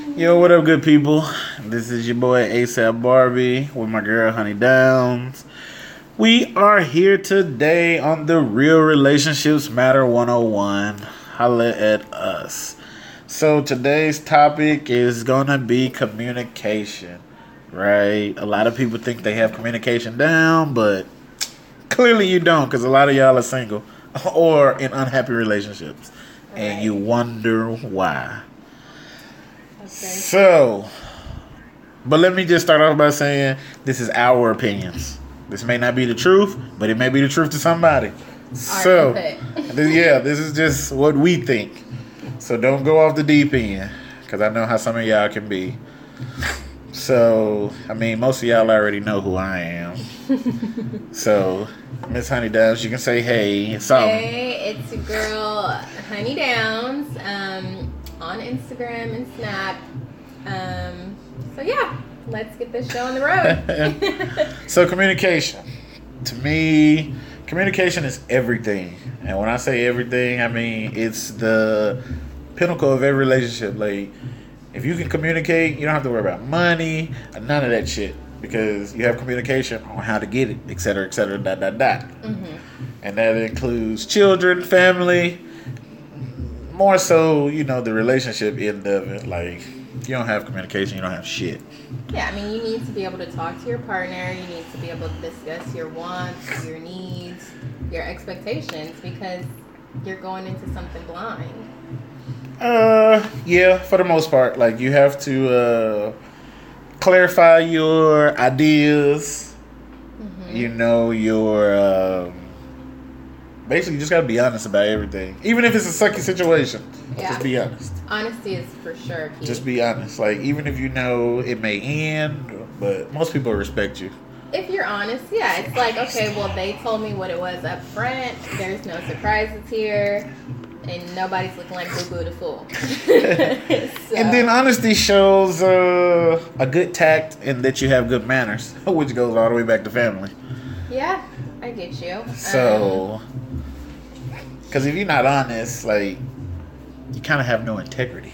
Yo, what up, good people? This is your boy ASAP Barbie with my girl Honey Downs. We are here today on the Real Relationships Matter 101. Holla at us. So, today's topic is gonna be communication, right? A lot of people think they have communication down, but clearly you don't because a lot of y'all are single or in unhappy relationships and you wonder why. Okay. So, but let me just start off by saying this is our opinions. This may not be the truth, but it may be the truth to somebody. so, yeah, this is just what we think. So don't go off the deep end, because I know how some of y'all can be. So, I mean, most of y'all already know who I am. so, Miss Honey Downs, you can say hey. Hey, it's your girl Honey Downs um, on Instagram and Snap. Um, so yeah, let's get this show on the road. So communication. To me, communication is everything. And when I say everything, I mean it's the pinnacle of every relationship. Like if you can communicate, you don't have to worry about money, none of that shit. Because you have communication on how to get it, et cetera, et cetera, dot, dot, dot. Mhm. And that includes children, family, more so, you know, the relationship end of it. Like, you don't have communication, you don't have shit. Yeah, I mean, you need to be able to talk to your partner. You need to be able to discuss your wants, your needs, your expectations because you're going into something blind. Uh, yeah, for the most part, like you have to uh, clarify your ideas. Mhm. You know your um, basically you just gotta be honest about everything, even if it's a sucky situation. Yeah. Just be honest. Honesty is for sure key. Just be honest. Like even if you know it may end, but most people respect you. if you're honest, yeah, it's like, okay, well, they told me what it was up front. There's no surprises here, and nobody's looking like Boo Boo the Fool. So, And then honesty shows uh, a good tact and that you have good manners, which goes all the way back to family. yeah, I get you. Um, So, because if you're not honest, like, you kind of have no integrity.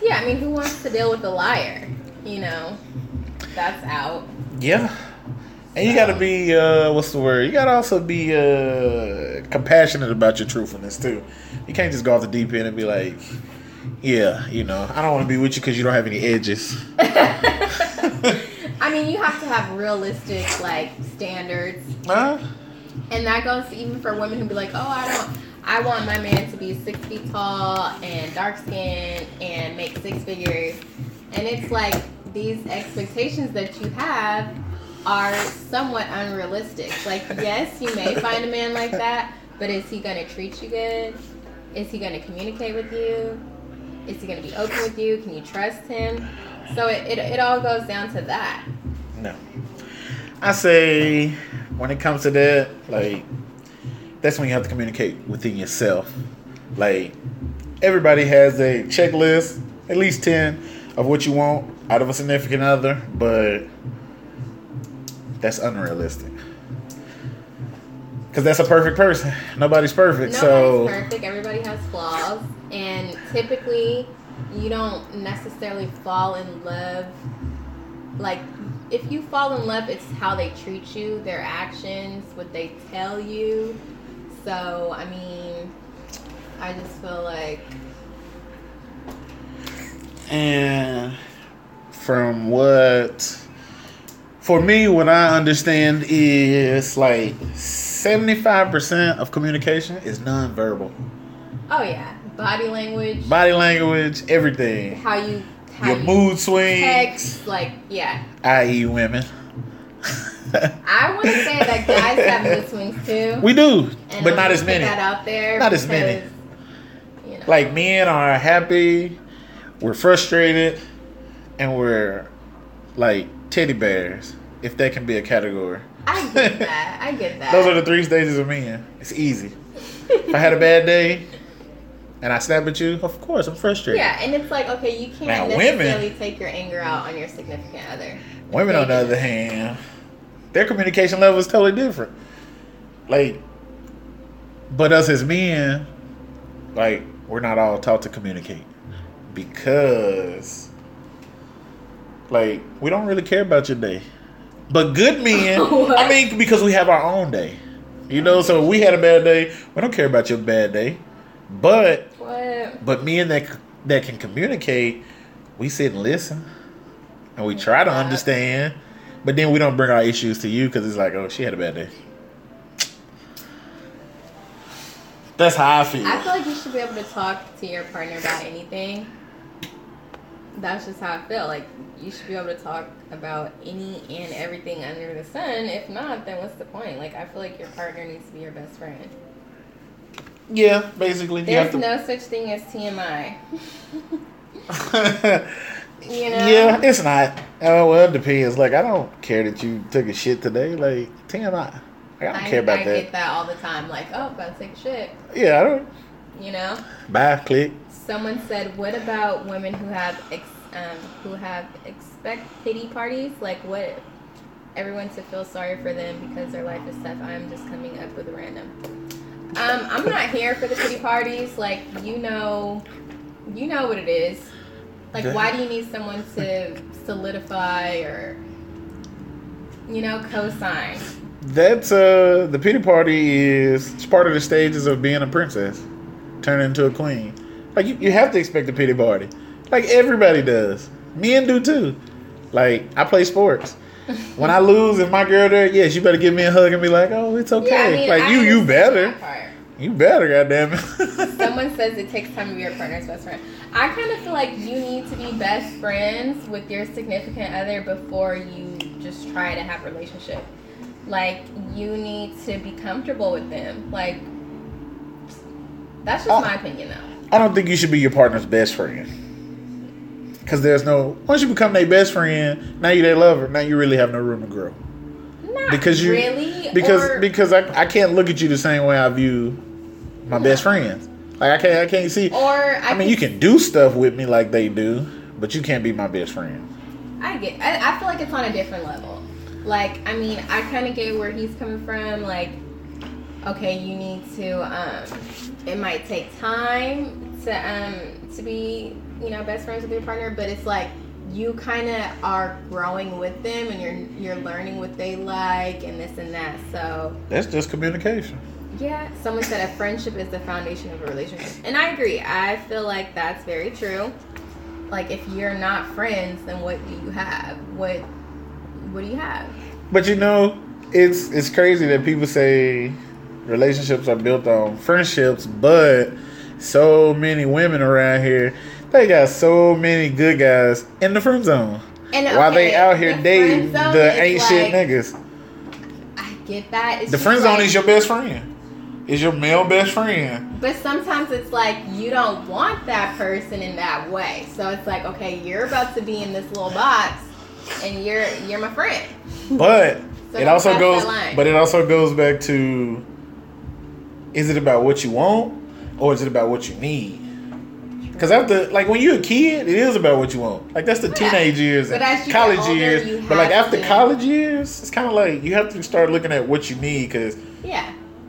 yeah, I mean, who wants to deal with a liar? You know, that's out. Yeah. And you gotta be, uh, what's the word? You gotta also be uh, compassionate about your truthfulness, too. You can't just go off the deep end and be like, yeah, you know, I don't want to be with you because you don't have any edges. I mean, you have to have realistic like standards, Huh? and that goes even for women who be like, oh, I don't. I want my man to be six feet tall and dark skinned and make six figures. And it's like these expectations that you have are somewhat unrealistic. Like, yes, you may find a man like that, but is he going to treat you good? Is he going to communicate with you? Is he going to be open with you? Can you trust him? So it, it, it all goes down to that. No. I say when it comes to that, like that's when you have to communicate within yourself. Like everybody has a checklist, at least ten, of what you want out of a significant other, but that's unrealistic. Cause that's a perfect person. Nobody's perfect. Nobody's so perfect. Everybody has flaws, and typically, you don't necessarily fall in love. Like, if you fall in love, it's how they treat you, their actions, what they tell you. So, I mean, I just feel like And from what, for me, what I understand is like 75% of communication is nonverbal. oh yeah, body language, Body language, everything. how you how Your you mood swings, text, like yeah. i.e., women. I want to say that guys have mood swings too. we do, and but not as many. That out there, Not as many. You know. Like men are happy, we're frustrated, and we're like teddy bears, if that can be a category. I get that. I get that. Those are the three stages of men. It's easy. If I had a bad day and I snap at you, of course I'm frustrated. yeah, and it's like okay, you can't Now, women- necessarily take your anger out on your significant other. Women, on the other hand, their communication level is totally different. Like, but us as men, like, we're not all taught to communicate because Like we don't really care about your day. But good men, I mean, because we have our own day. You know, so if we had a bad day, we don't care about your bad day. But What? but men that that can communicate, we sit and listen, and we try to understand. But then we don't bring our issues to you because it's like, oh, she had a bad day. That's how I feel. I feel like you should be able to talk to your partner about anything. That's just how I feel. Like you should be able to talk about any and everything under the sun. If not, then what's the point? Like I feel like your partner needs to be your best friend. yeah, basically, you There's have to. no such thing as TMI. You know? Yeah, it's not. Oh well, it depends. Like I don't care that you took a shit today. Like TMI. I don't I, care about I that. get that all the time. Like, oh, about to take a shit. Yeah, I don't. You know. Bye, click. Someone said, "What about women who have ex- um, who have expect pity parties? Like what? Everyone to feel sorry for them because their life is tough. I'm just coming up with a random. Um, I'm not here for the pity parties. Like you know, you know what it is. Like why do you need someone to solidify or you know co-sign? That's uh the pity party is it's part of the stages of being a princess, turning into a queen. Like you, you have to expect a pity party. Like everybody does. Men do too. Like I play sports. When I lose and my girl there, yes, you better give me a hug and be like, "Oh, it's okay." Yeah, I mean, like I you, you better, you better, goddamn it. Someone says it takes time to be your partner's best friend. I kind of feel like you need to be best friends with your significant other before you just try to have a relationship. Like you need to be comfortable with them. Like that's just Oh. my opinion though. I don't think you should be your partner's best friend. Cause there's no once you become their best friend, now you their lover. Now you really have no room to grow. Not because you really because or, because I, I can't look at you the same way I view my best friends. Like I can't I can't see. or I, I mean, you can do stuff with me like they do, but you can't be my best friend. I get. I, I feel like it's on a different level. Like, I mean, I kind of get where he's coming from. Like, okay, you need to. Um, it might take time to um to be you know best friends with your partner, but it's like you kind of are growing with them and you're you're learning what they like and this and that. So That's just communication. yeah, someone said a friendship is the foundation of a relationship. And I agree. I feel like that's very true. Like if you're not friends, then what do you have? What what do you have? But you know, it's it's crazy that people say relationships are built on friendships, but so many women around here, they got so many good guys in the friend zone. And While they out here the dating the ain't shit niggas. I get that. It's The friend zone like- is your best friend. Is your male best friend. But sometimes it's like you don't want that person in that way. So it's like, okay, you're about to be in this little box, and you're you're my friend. But So it also goes but it also goes back to is it about what you want or is it about what you need? Because after, like, when you're a kid, it is about what you want. Like, that's the Yeah. teenage years and you college older, years. But, like, after to- college years, it's kind of like you have to start looking at what you need because Yeah.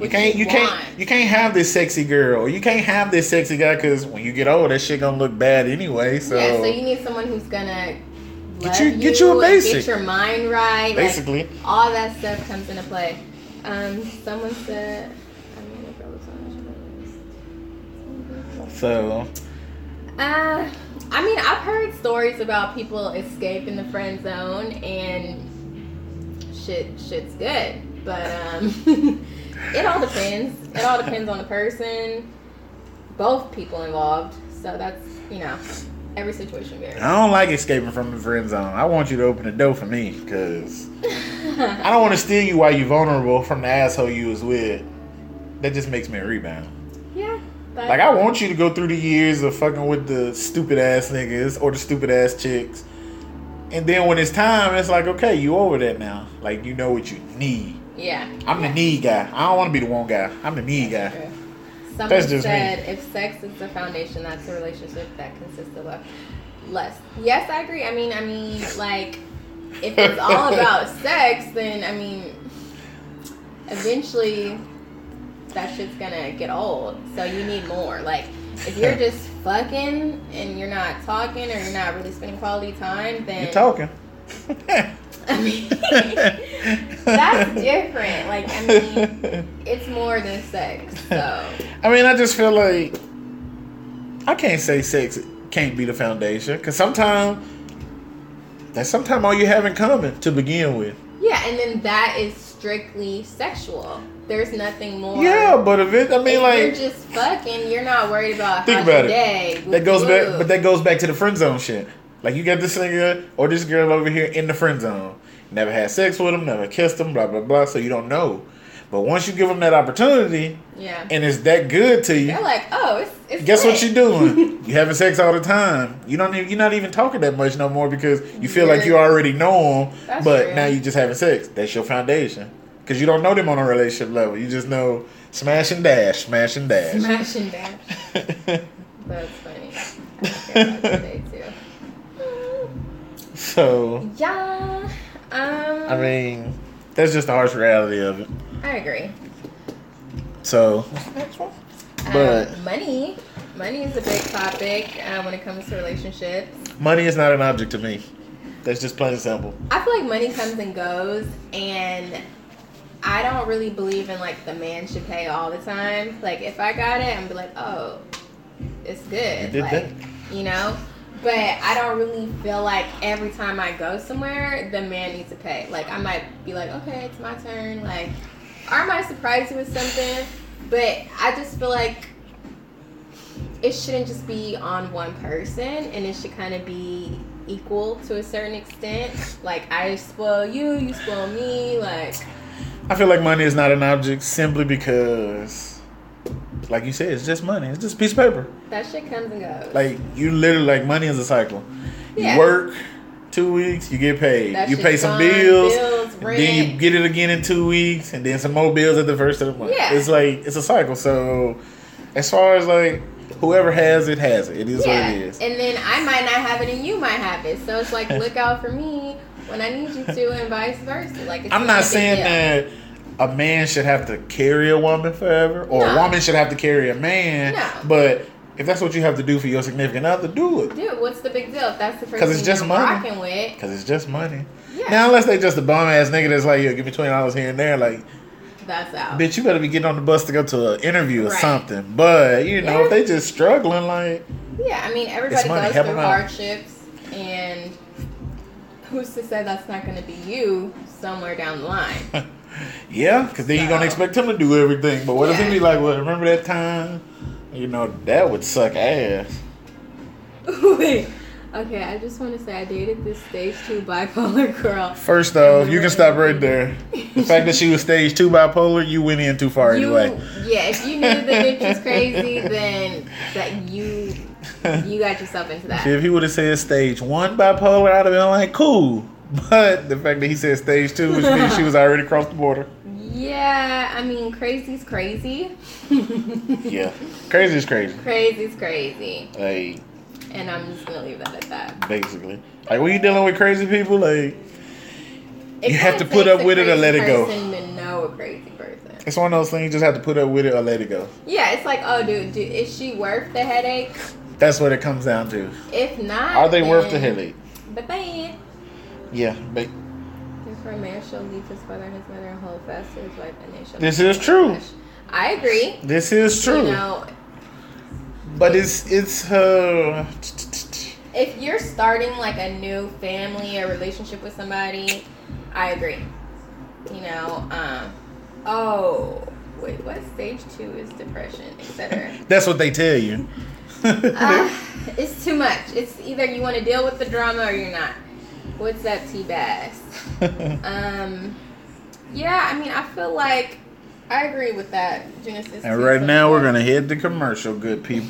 you can't, you, can't, you can't have this sexy girl or you can't have this sexy guy because when you get old, that shit gonna look bad anyway. So, yeah, so you need someone who's gonna Get you- get you a basic. get your mind right. like, basically, all that stuff comes into play. Um, someone said, I mean, if I was on so Uh, I mean, I've heard stories about people escaping the friend zone and shit, shit's good. But um, it all depends. It all depends on the person, both people involved. So that's you know, every situation varies. I don't like escaping from the friend zone. I want you to open the door for me because I don't want to steal you while you're vulnerable from the asshole you was with. That just makes me a rebound. yeah. But, Like I want you to go through the years of fucking with the stupid ass niggas or the stupid ass chicks, and then when it's time, it's like okay, you over that now. Like you know what you need. Yeah. I'm the need guy. I don't want to be the one guy. I'm the need guy. True. Someone That's just me. said if sex is the foundation, that's a relationship that consists of love. Less. Yes, I agree. I mean, I mean, like, if it's all about sex, then I mean, eventually, that shit's gonna get old. So you need more. Like, if you're just fucking and you're not talking or you're not really spending quality time, then You're talking. I mean, that's different. Like, I mean, it's more than sex. So, I mean, I just feel like I can't say sex can't be the foundation because sometimes that's sometimes all you have in common to begin with. yeah, and then that is strictly sexual. There's nothing more. Yeah, but if it, I mean, if like you're just fucking, you're not worried about Think about it. day. that goes back, but that goes back to the friend zone shit. Like you got this nigga or this girl over here in the friend zone, never had sex with him, never kissed him, blah blah blah. So you don't know. But once you give them that opportunity yeah, and it's that good to you, they're like, oh, it's it's. Guess what you're doing? you having sex all the time. You don't even you're not even talking that much no more because you feel like you already know them, That's but true. now you're just having sex. That's your foundation because you don't know them on a relationship level. You just know smash and dash, smash and dash. Smash and dash. That's funny. I care about today too. so Yeah. Um. I mean, that's just the harsh reality of it. I agree. So next one. But um, money, money is a big topic uh, when it comes to relationships. money is not an object to me. That's just plain and simple. I feel like money comes and goes, and I don't really believe in like the man should pay all the time. Like if I got it, I'm be like, oh, it's good. You did like, that. You know. But I don't really feel like every time I go somewhere, the man needs to pay. Like I might be like, okay, it's my turn. Like, or I might surprise you with something. But I just feel like it shouldn't just be on one person, and it should kind of be equal to a certain extent. Like I spoil you, you spoil me. Like I feel like money is not an object simply because, like you said, it's just money. It's just a piece of paper. that shit comes and goes. Like you literally like money is a cycle. Yeah. You work two weeks, you get paid. That you pay some gone, bills, bills, then you get it again in two weeks, and then some more bills at the first of the month. Yeah. It's like it's a cycle. So as far as like whoever has it has it. It is yeah. what it is. And then I might not have it, and you might have it. So it's like look out for me when I need you to, and vice versa. Like it's I'm not not a big saying that a man should have to carry a woman forever, or a woman should have to carry a man. No. But if that's what you have to do for your significant other, do it. Dude, what's the big deal? If that's the 'Cause it's just money. Cause it's just money. yeah, Now, unless they just a bum ass nigga that's like, yo, give me twenty dollars here and there, like, that's out. bitch, you better be getting on the bus to go to an interview or Right. something. But you know, Yeah. if they just struggling, like, Yeah, I mean everybody money, goes through through 'em out. hardships, and who's to say that's not going to be you somewhere down the line? yeah, because then you're gonna expect him to do everything. But what if he be like, well, remember that time? You know, that would suck ass. Wait. Okay, I just want to say I dated this stage two bipolar girl. First off, you can stop right there. The fact that she was stage two bipolar, you went in too far You, anyway. yeah, if you knew the bitch was crazy, then that you you got yourself into that. If he would have said stage one bipolar, I'd have been like, cool. But the fact that he said stage two, which means she was already across the border. Yeah, I mean crazy's crazy. Yeah, crazy is crazy. Crazy's crazy, Like and I'm just gonna leave that at that. basically, like when you dealing with crazy people, like It You have to put up with it or let it go. To know a crazy person. it's one of those things you just have to put up with it or let it go. Yeah, it's like, oh, dude, dude, is she worth the headache? That's what it comes down to. If not, Are they worth the headache? But then, Yeah, but for a man shall leave his father and his mother and hold fast to his wife, and they shall. This is true. flesh. I agree. this is true. You know, but it's it's uh if you're starting like a new family or relationship with somebody, I agree. You know, um, oh, wait, what stage two is depression, etc. that's what they tell you. uh, it's too much. It's either you want to deal with the drama or you're not. What's that, T Bass? Um, yeah, I mean, I feel like I agree with that. Genesis. and right now we're gonna head to commercial, good people.